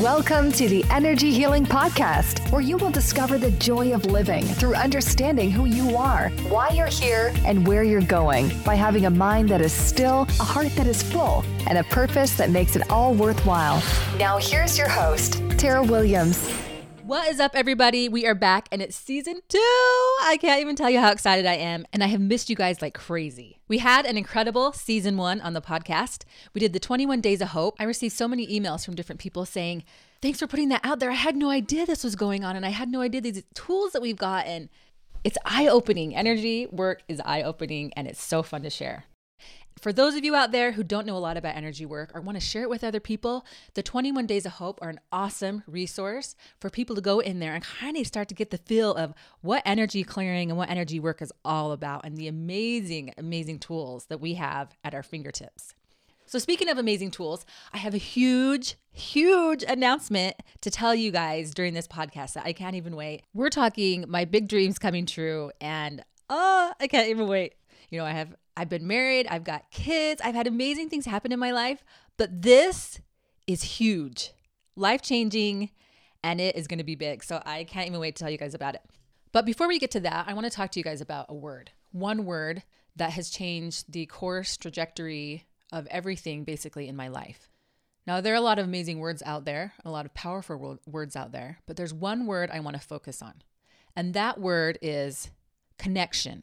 Welcome to the Energy Healing Podcast, where you will discover the joy of living through understanding who you are, why you're here, and where you're going by having a mind that is still, a heart that is full, and a purpose that makes it all worthwhile. Now, here's your host, Tara Williams. What is up, everybody? We are back and it's season two. I can't even tell you how excited I am. And I have missed you guys like crazy. We had an incredible season one on the podcast. We did the 21 Days of Hope. I received so many emails from different people saying, Thanks for putting that out there. I had no idea this was going on and I had no idea these tools that we've got. And it's eye opening. Energy work is eye opening and it's so fun to share. For those of you out there who don't know a lot about energy work or want to share it with other people, the 21 Days of Hope are an awesome resource for people to go in there and kind of start to get the feel of what energy clearing and what energy work is all about and the amazing, amazing tools that we have at our fingertips. So, speaking of amazing tools, I have a huge, huge announcement to tell you guys during this podcast that I can't even wait. We're talking my big dreams coming true, and oh, I can't even wait. You know, I have I've been married, I've got kids, I've had amazing things happen in my life, but this is huge, life changing, and it is to be big. So I can't even wait to tell you guys about it. But before we get to that, I want to talk to you guys about a word, one word that has changed the course trajectory of everything basically in my life. Now, there are a lot of amazing words out there, a lot of powerful words out there, but there's one word I want to focus on. And that word is connection.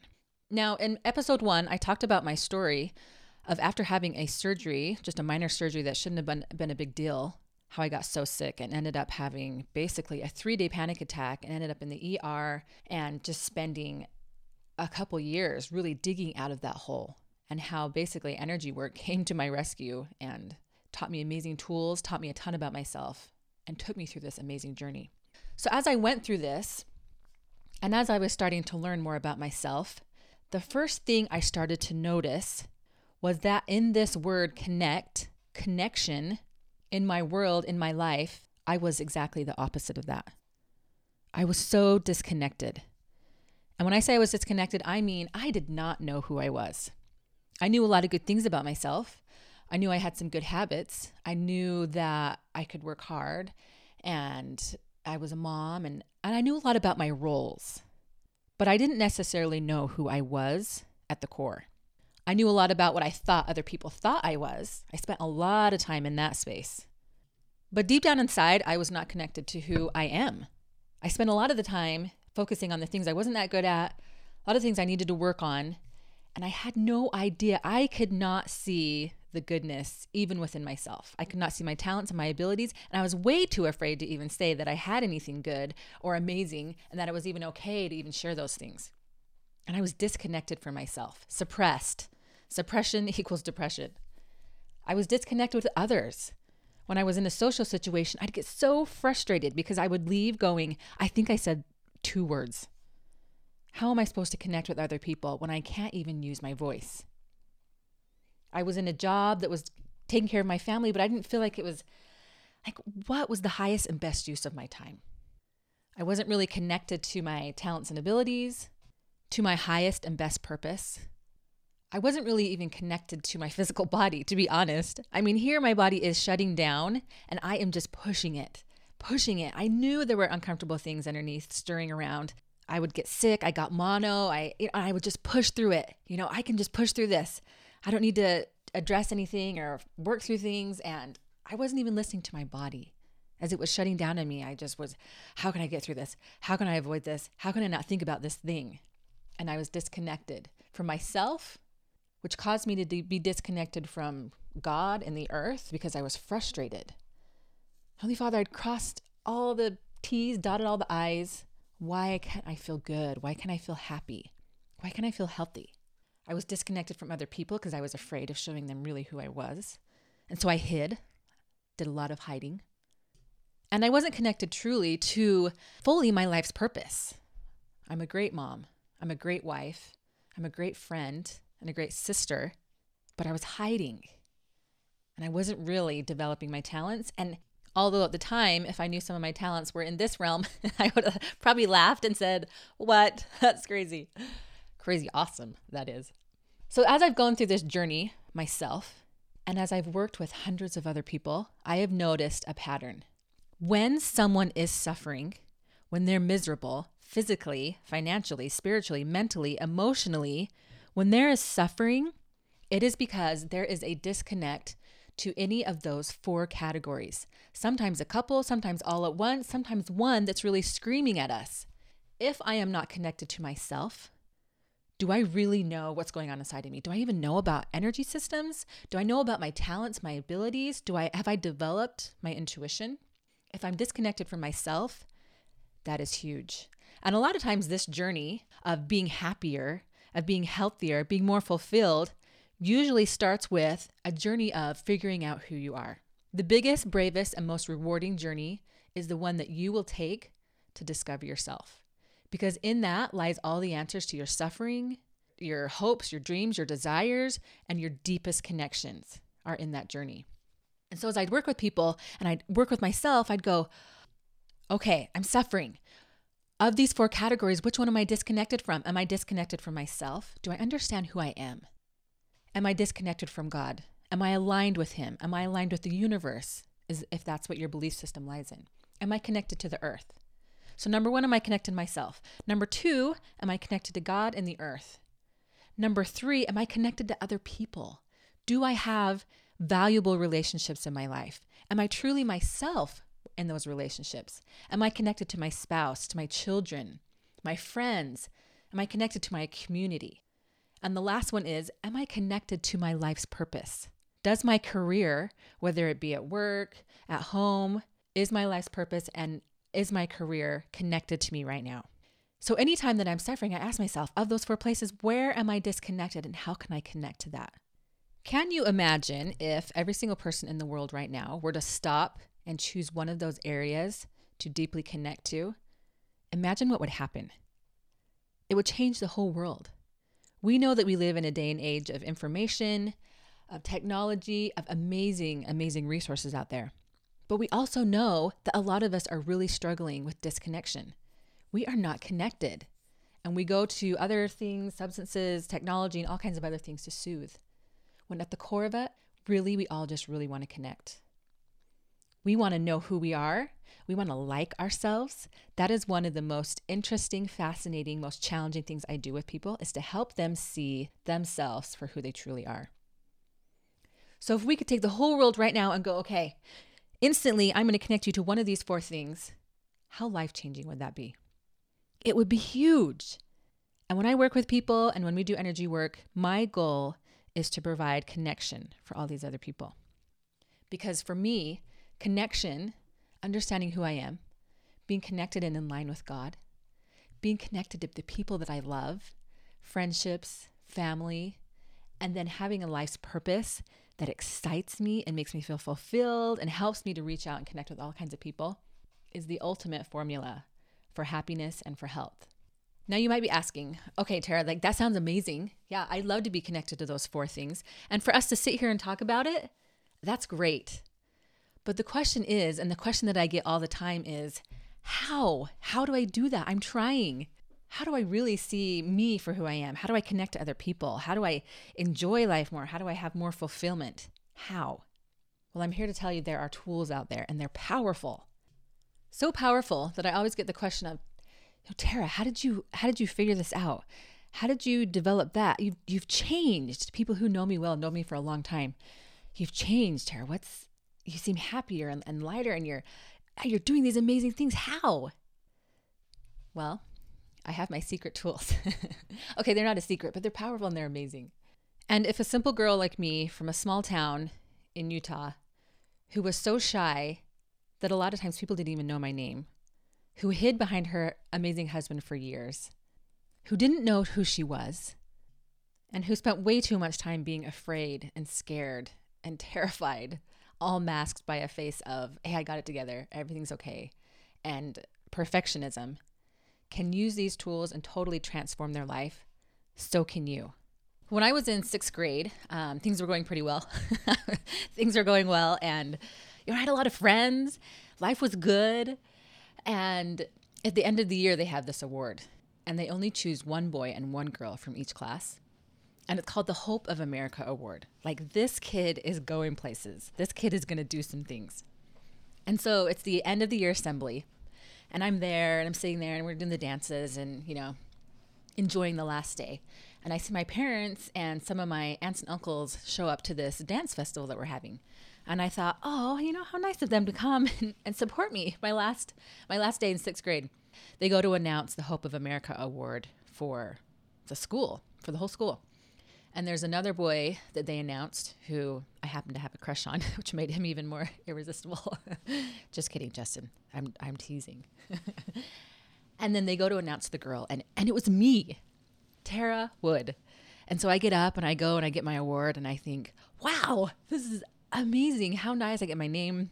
Now, in episode one, I talked about my story of after having a surgery, just a minor surgery that shouldn't have been, been a big deal, how I got so sick and ended up having basically a three day panic attack and ended up in the ER and just spending a couple years really digging out of that hole and how basically energy work came to my rescue and taught me amazing tools, taught me a ton about myself, and took me through this amazing journey. So, as I went through this, and as I was starting to learn more about myself the first thing I started to notice was that in this word connect, connection, in my world, in my life, I was exactly the opposite of that. I was so disconnected. And when I say I was disconnected, I mean I did not know who I was. I knew a lot of good things about myself. I knew I had some good habits. I knew that I could work hard and I was a mom and, and I knew a lot about my roles but I didn't necessarily know who I was at the core. I knew a lot about what I thought other people thought I was. I spent a lot of time in that space. But deep down inside, I was not connected to who I am. I spent a lot of the time focusing on the things I wasn't that good at, a lot of things I needed to work on, and I had no idea. I could not see the goodness even within myself. I could not see my talents and my abilities, and I was way too afraid to even say that I had anything good or amazing and that it was even okay to even share those things. And I was disconnected from myself, suppressed. Suppression equals depression. I was disconnected with others. When I was in a social situation, I'd get so frustrated because I would leave going, I think I said two words. How am I supposed to connect with other people when I can't even use my voice? I was in a job that was taking care of my family, but I didn't feel like it was like what was the highest and best use of my time. I wasn't really connected to my talents and abilities, to my highest and best purpose. I wasn't really even connected to my physical body, to be honest. I mean, here my body is shutting down and I am just pushing it, pushing it. I knew there were uncomfortable things underneath stirring around. I would get sick. I got mono. I I would just push through it. You know, I can just push through this. I don't need to address anything or work through things. And I wasn't even listening to my body as it was shutting down on me. I just was, how can I get through this? How can I avoid this? How can I not think about this thing? And I was disconnected from myself, which caused me to be disconnected from God and the earth because I was frustrated. Holy Father, I'd crossed all the T's, dotted all the I's. Why can't I feel good? Why can't I feel happy? Why can't I feel healthy? I was disconnected from other people because I was afraid of showing them really who I was. And so I hid, did a lot of hiding. And I wasn't connected truly to fully my life's purpose. I'm a great mom. I'm a great wife. I'm a great friend and a great sister. But I was hiding. And I wasn't really developing my talents. And although at the time, if I knew some of my talents were in this realm, I would have probably laughed and said, What? That's crazy crazy awesome that is. So, as I've gone through this journey myself, and as I've worked with hundreds of other people, I have noticed a pattern. When someone is suffering, when they're miserable, physically, financially, spiritually, mentally, emotionally, when there is suffering, it is because there is a disconnect to any of those four categories. Sometimes a couple, sometimes all at once, sometimes one that's really screaming at us. If I am not connected to myself, do I really know what's going on inside of me? Do I even know about energy systems? Do I know about my talents, my abilities? Do I have I developed my intuition? If I'm disconnected from myself, that is huge. And a lot of times this journey of being happier, of being healthier, being more fulfilled usually starts with a journey of figuring out who you are. The biggest, bravest, and most rewarding journey is the one that you will take to discover yourself. Because in that lies all the answers to your suffering, your hopes, your dreams, your desires, and your deepest connections are in that journey. And so as I'd work with people and I'd work with myself, I'd go, okay, I'm suffering. Of these four categories, which one am I disconnected from? Am I disconnected from myself? Do I understand who I am? Am I disconnected from God? Am I aligned with Him? Am I aligned with the universe, is, if that's what your belief system lies in? Am I connected to the earth? So, number one, am I connected to myself? Number two, am I connected to God and the earth? Number three, am I connected to other people? Do I have valuable relationships in my life? Am I truly myself in those relationships? Am I connected to my spouse, to my children, my friends? Am I connected to my community? And the last one is Am I connected to my life's purpose? Does my career, whether it be at work, at home, is my life's purpose and is my career connected to me right now? So, anytime that I'm suffering, I ask myself, of those four places, where am I disconnected and how can I connect to that? Can you imagine if every single person in the world right now were to stop and choose one of those areas to deeply connect to? Imagine what would happen. It would change the whole world. We know that we live in a day and age of information, of technology, of amazing, amazing resources out there. But we also know that a lot of us are really struggling with disconnection. We are not connected. And we go to other things, substances, technology, and all kinds of other things to soothe. When at the core of it, really, we all just really want to connect. We want to know who we are. We want to like ourselves. That is one of the most interesting, fascinating, most challenging things I do with people is to help them see themselves for who they truly are. So if we could take the whole world right now and go, okay, instantly I'm going to connect you to one of these four things, how life-changing would that be? It would be huge. And when I work with people and when we do energy work, my goal is to provide connection for all these other people. Because for me, connection, understanding who I am, being connected and in line with God, being connected to the people that I love, friendships, family, and then having a life's purpose that excites me and makes me feel fulfilled and helps me to reach out and connect with all kinds of people is the ultimate formula for happiness and for health. Now you might be asking, okay, Tara, like that sounds amazing. Yeah, I'd love to be connected to those four things. And for us to sit here and talk about it, that's great. But the question is, and the question that I get all the time is, how? How do I do that? I'm trying. How do I really see me for who I am? How do I connect to other people? How do I enjoy life more? How do I have more fulfillment? How? Well, I'm here to tell you there are tools out there and they're powerful. So powerful that I always get the question of, oh, Tara, how did you how did you figure this out? How did you develop that? You've you've changed. People who know me well know me for a long time. You've changed, Tara. What's you seem happier and, and lighter and you're you're doing these amazing things. How? Well, I have my secret tools. okay, they're not a secret, but they're powerful and they're amazing. And if a simple girl like me from a small town in Utah who was so shy that a lot of times people didn't even know my name, who hid behind her amazing husband for years, who didn't know who she was, and who spent way too much time being afraid and scared and terrified all masked by a face of, hey, I got it together, everything's okay, and perfectionism, can use these tools and totally transform their life, so can you. When I was in sixth grade, um, things were going pretty well. things were going well, and you know, I had a lot of friends. Life was good, and at the end of the year, they have this award, and they only choose one boy and one girl from each class and it's called the Hope of America Award. Like this kid is going places. This kid is going to do some things. And so it's the end of the year assembly. And I'm there and I'm sitting there and we're doing the dances and, you know, enjoying the last day. And I see my parents and some of my aunts and uncles show up to this dance festival that we're having. And I thought, oh, you know, how nice of them to come and, and support me my last my last day in sixth grade. They go to announce the Hope of America Award for the school, for the whole school. And there's another boy that they announced who I happen to have a crush on, which made him even more irresistible. Just kidding, Justin. I'm I'm teasing. and then they go to announce the girl, and and it was me, Tara Wood. And so I get up and I go and I get my award, and I think, wow, this is amazing. How nice! I get my name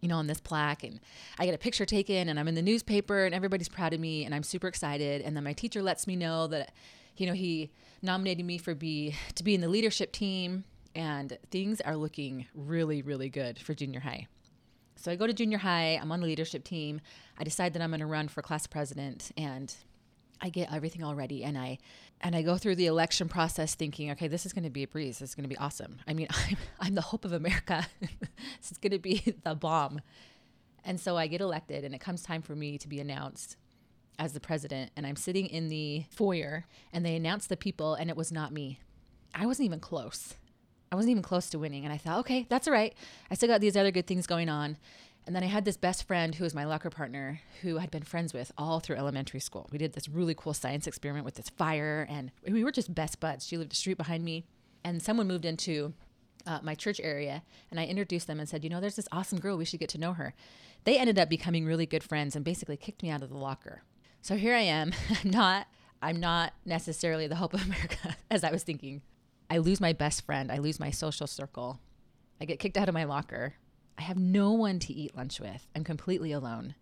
you know, on this plaque and I get a picture taken and I'm in the newspaper and everybody's proud of me and I'm super excited. And then my teacher lets me know that, you know, he nominated me for be to be in the leadership team and things are looking really, really good for junior high. So I go to junior high, I'm on the leadership team. I decide that I'm going to run for class president and I get everything all ready and I and I go through the election process thinking, okay, this is going to be a breeze. This is going to be awesome. I mean, I'm, I'm the hope of America. this is going to be the bomb. And so I get elected and it comes time for me to be announced as the president and I'm sitting in the foyer and they announced the people and it was not me. I wasn't even close. I wasn't even close to winning and I thought, okay, that's all right. I still got these other good things going on. And then I had this best friend who was my locker partner who I'd been friends with all through elementary school. We did this really cool science experiment with this fire, and we were just best buds. She lived a street behind me, and someone moved into uh, my church area, and I introduced them and said, You know, there's this awesome girl. We should get to know her. They ended up becoming really good friends and basically kicked me out of the locker. So here I am. I'm not. I'm not necessarily the hope of America as I was thinking. I lose my best friend. I lose my social circle. I get kicked out of my locker. I have no one to eat lunch with. I'm completely alone.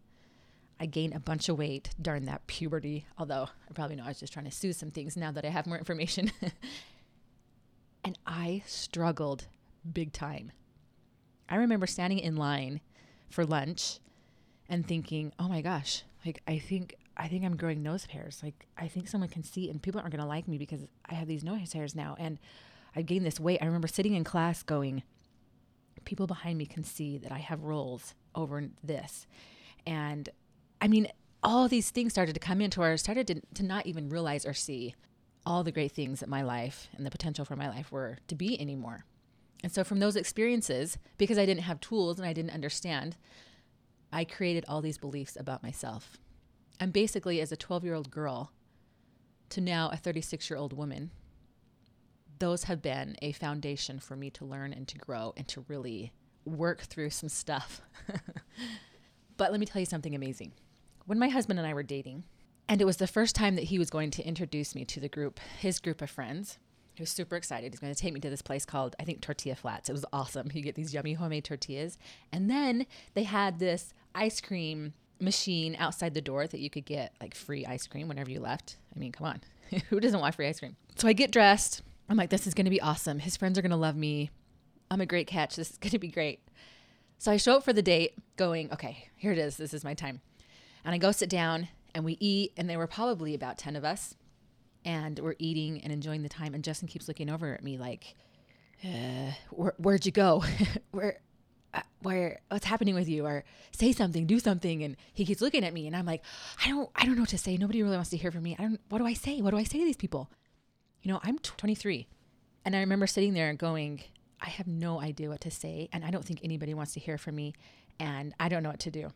I gain a bunch of weight during that puberty, although I probably know I was just trying to soothe some things now that I have more information. and I struggled big time. I remember standing in line for lunch and thinking, "Oh my gosh, like I think I think I'm growing nose hairs. Like I think someone can see and people aren't to like me because I have these nose hairs now and I gained this weight. I remember sitting in class going, people behind me can see that I have rolls over this. And I mean, all these things started to come into I started to, to not even realize or see all the great things that my life and the potential for my life were to be anymore. And so, from those experiences, because I didn't have tools and I didn't understand, I created all these beliefs about myself. And basically, as a 12 year old girl to now a 36 year old woman, those have been a foundation for me to learn and to grow and to really work through some stuff. but let me tell you something amazing. When my husband and I were dating, and it was the first time that he was going to introduce me to the group, his group of friends. He was super excited. He's going to take me to this place called, I think, Tortilla Flats. It was awesome. You get these yummy homemade tortillas. And then they had this ice cream machine outside the door that you could get like free ice cream whenever you left. I mean, come on. Who doesn't want free ice cream? So I get dressed. I'm like, this is going to be awesome. His friends are going to love me. I'm a great catch. This is going to be great. So I show up for the date going, okay, here it is. This is my time. And I go sit down and we eat. And there were probably about 10 of us. And we're eating and enjoying the time. And Justin keeps looking over at me like, uh, where, where'd you go? where, Uh, where, what's happening with you? Or say something, do something. And he keeps looking at me. And I'm like, I don't, I don't know what to say. Nobody really wants to hear from me. I don't, what do I say? What do I say to these people? you know, I'm 23. And I remember sitting there going, I have no idea what to say. And I don't think anybody wants to hear from me. And I don't know what to do.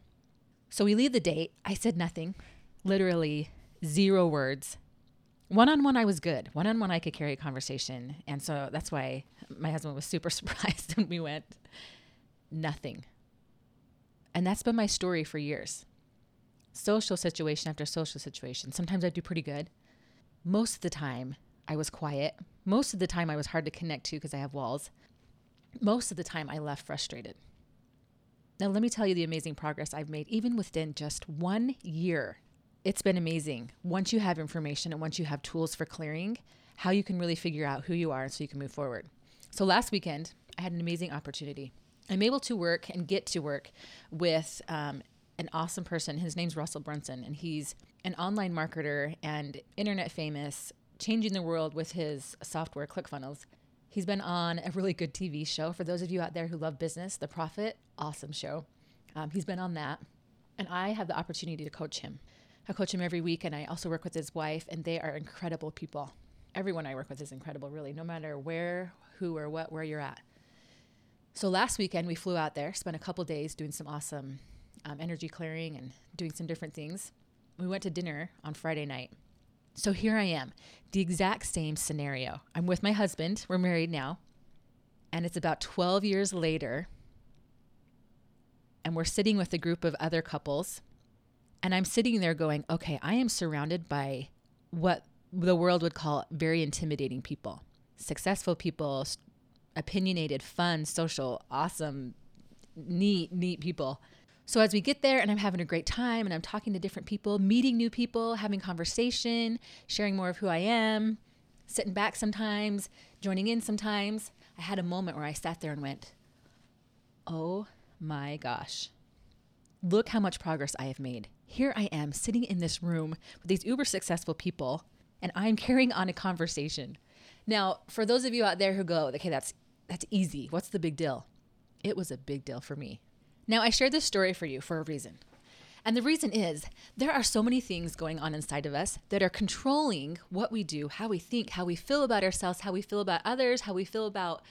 So we leave the date. I said nothing, literally zero words. One on one, I was good. One on one, I could carry a conversation. And so that's why my husband was super surprised when we went. Nothing. And that's been my story for years. Social situation after social situation. Sometimes I do pretty good. Most of the time, I was quiet. Most of the time, I was hard to connect to because I have walls. Most of the time, I left frustrated. Now, let me tell you the amazing progress I've made, even within just one year. It's been amazing. Once you have information and once you have tools for clearing, how you can really figure out who you are so you can move forward. So, last weekend, I had an amazing opportunity. I'm able to work and get to work with um, an awesome person. His name's Russell Brunson, and he's an online marketer and internet famous changing the world with his software, ClickFunnels. He's been on a really good TV show. For those of you out there who love business, The Profit, awesome show. Um, he's been on that. And I have the opportunity to coach him. I coach him every week, and I also work with his wife, and they are incredible people. Everyone I work with is incredible, really, no matter where, who, or what, where you're at. So last weekend, we flew out there, spent a couple days doing some awesome um, energy clearing and doing some different things. We went to dinner on Friday night. So here I am, the exact same scenario. I'm with my husband, we're married now, and it's about 12 years later. And we're sitting with a group of other couples. And I'm sitting there going, okay, I am surrounded by what the world would call very intimidating people, successful people, opinionated, fun, social, awesome, neat, neat people. So as we get there and I'm having a great time and I'm talking to different people, meeting new people, having conversation, sharing more of who I am, sitting back sometimes, joining in sometimes, I had a moment where I sat there and went, "Oh my gosh. Look how much progress I have made. Here I am sitting in this room with these uber successful people and I'm carrying on a conversation." Now, for those of you out there who go, "Okay, that's that's easy. What's the big deal?" It was a big deal for me. Now, I share this story for you for a reason. And the reason is there are so many things going on inside of us that are controlling what we do, how we think, how we feel about ourselves, how we feel about others, how we feel about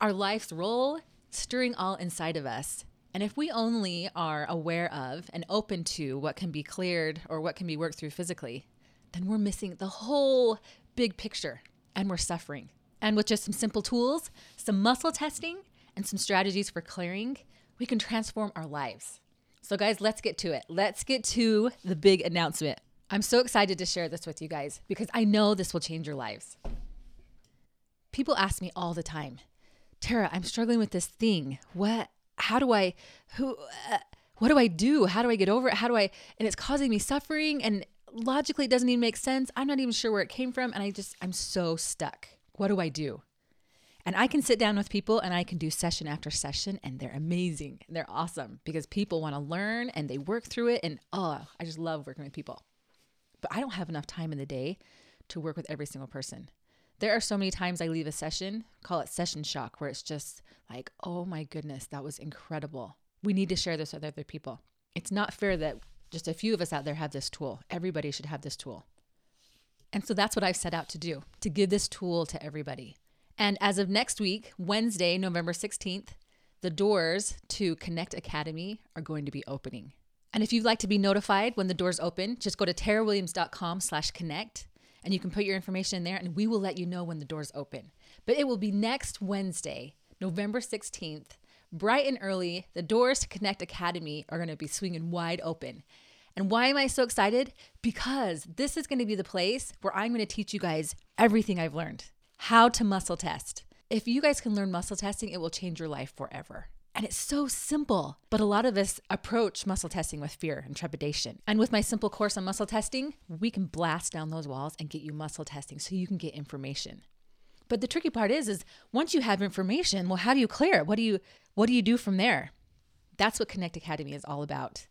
our life's role, stirring all inside of us. And if we only are aware of and open to what can be cleared or what can be worked through physically, then we're missing the whole big picture and we're suffering. And with just some simple tools, some muscle testing, and some strategies for clearing, we can transform our lives. So, guys, let's get to it. Let's get to the big announcement. I'm so excited to share this with you guys because I know this will change your lives. People ask me all the time, Tara, I'm struggling with this thing. What, how do I, who, uh, what do I do? How do I get over it? How do I, and it's causing me suffering and logically it doesn't even make sense. I'm not even sure where it came from. And I just, I'm so stuck. What do I do? And I can sit down with people and I can do session after session, and they're amazing. They're awesome because people want to learn and they work through it. And oh, I just love working with people. But I don't have enough time in the day to work with every single person. There are so many times I leave a session, call it session shock, where it's just like, oh my goodness, that was incredible. We need to share this with other people. It's not fair that just a few of us out there have this tool. Everybody should have this tool. And so that's what I've set out to do to give this tool to everybody. And as of next week, Wednesday, November 16th, the doors to Connect Academy are going to be opening. And if you'd like to be notified when the doors open, just go to tarawilliams.com slash connect and you can put your information in there and we will let you know when the doors open. But it will be next Wednesday, November 16th, bright and early. The doors to Connect Academy are going to be swinging wide open. And why am I so excited? Because this is going to be the place where I'm going to teach you guys everything I've learned how to muscle test. If you guys can learn muscle testing, it will change your life forever. And it's so simple, but a lot of us approach muscle testing with fear and trepidation. And with my simple course on muscle testing, we can blast down those walls and get you muscle testing so you can get information. But the tricky part is is once you have information, well how do you clear it? What do you what do you do from there? That's what Connect Academy is all about.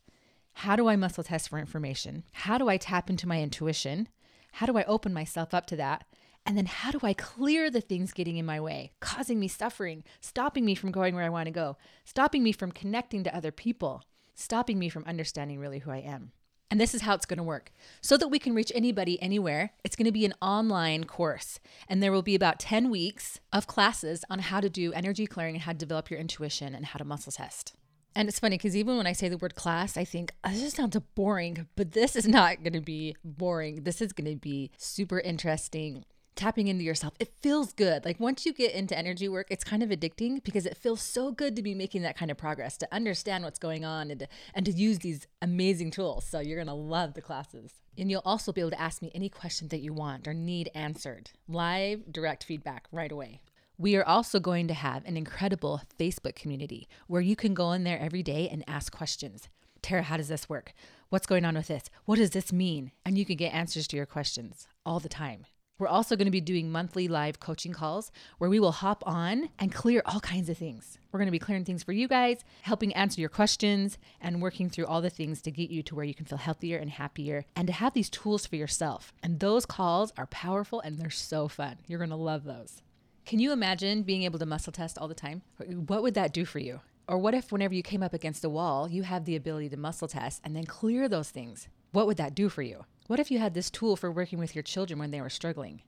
How do I muscle test for information? How do I tap into my intuition? How do I open myself up to that? And then how do I clear the things getting in my way, causing me suffering, stopping me from going where I want to go, stopping me from connecting to other people, stopping me from understanding really who I am? And this is how it's going to work. So that we can reach anybody anywhere, it's going to be an online course. And there will be about 10 weeks of classes on how to do energy clearing and how to develop your intuition and how to muscle test. And it's funny because even when I say the word class, I think oh, this just sounds boring, but this is not going to be boring. This is going to be super interesting tapping into yourself. It feels good. Like once you get into energy work, it's kind of addicting because it feels so good to be making that kind of progress, to understand what's going on and to, and to use these amazing tools. So you're going to love the classes. And you'll also be able to ask me any question that you want or need answered. Live direct feedback right away. We are also going to have an incredible Facebook community where you can go in there every day and ask questions. Tara, how does this work? What's going on with this? What does this mean? And you can get answers to your questions all the time. We're also going to be doing monthly live coaching calls where we will hop on and clear all kinds of things. We're going to be clearing things for you guys, helping answer your questions, and working through all the things to get you to where you can feel healthier and happier and to have these tools for yourself. And those calls are powerful and they're so fun. You're going to love those. Can you imagine being able to muscle test all the time? What would that do for you? Or what if, whenever you came up against a wall, you have the ability to muscle test and then clear those things? What would that do for you? What if you had this tool for working with your children when they were struggling?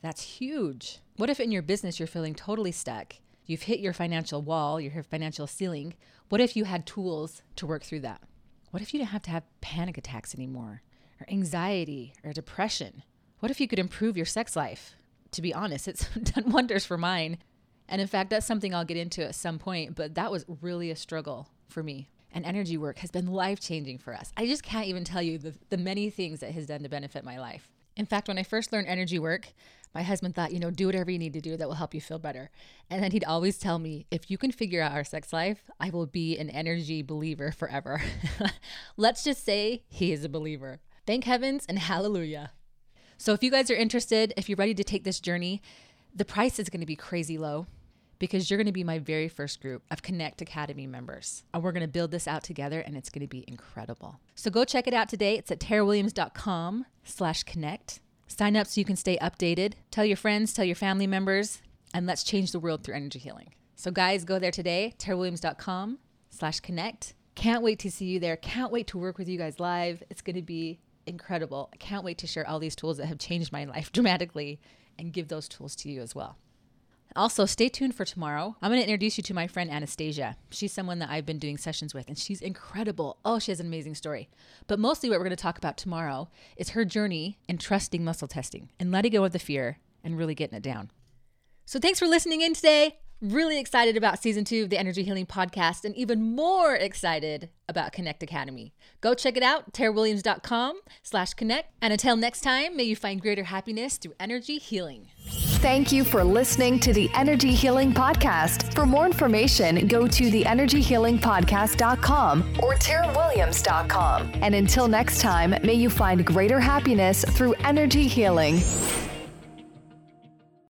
That's huge. What if in your business you're feeling totally stuck? You've hit your financial wall, your financial ceiling. What if you had tools to work through that? What if you didn't have to have panic attacks anymore, or anxiety, or depression? What if you could improve your sex life? To be honest, it's done wonders for mine. And in fact, that's something I'll get into at some point, but that was really a struggle for me. And energy work has been life changing for us. I just can't even tell you the, the many things it has done to benefit my life. In fact, when I first learned energy work, my husband thought, you know, do whatever you need to do that will help you feel better. And then he'd always tell me, if you can figure out our sex life, I will be an energy believer forever. Let's just say he is a believer. Thank heavens and hallelujah. So if you guys are interested, if you're ready to take this journey, the price is going to be crazy low because you're going to be my very first group of Connect Academy members. And we're going to build this out together and it's going to be incredible. So go check it out today. It's at tarawilliams.com slash connect. Sign up so you can stay updated. Tell your friends, tell your family members, and let's change the world through energy healing. So guys, go there today, tarawilliams.com slash connect. Can't wait to see you there. Can't wait to work with you guys live. It's going to be incredible. I can't wait to share all these tools that have changed my life dramatically and give those tools to you as well. Also, stay tuned for tomorrow. I'm going to introduce you to my friend Anastasia. She's someone that I've been doing sessions with, and she's incredible. Oh, she has an amazing story. But mostly, what we're going to talk about tomorrow is her journey in trusting muscle testing and letting go of the fear and really getting it down. So, thanks for listening in today. Really excited about season two of the Energy Healing Podcast and even more excited about Connect Academy. Go check it out, tarawilliams.com slash connect. And until next time, may you find greater happiness through energy healing. Thank you for listening to the Energy Healing Podcast. For more information, go to theenergyhealingpodcast.com or tarawilliams.com. And until next time, may you find greater happiness through energy healing.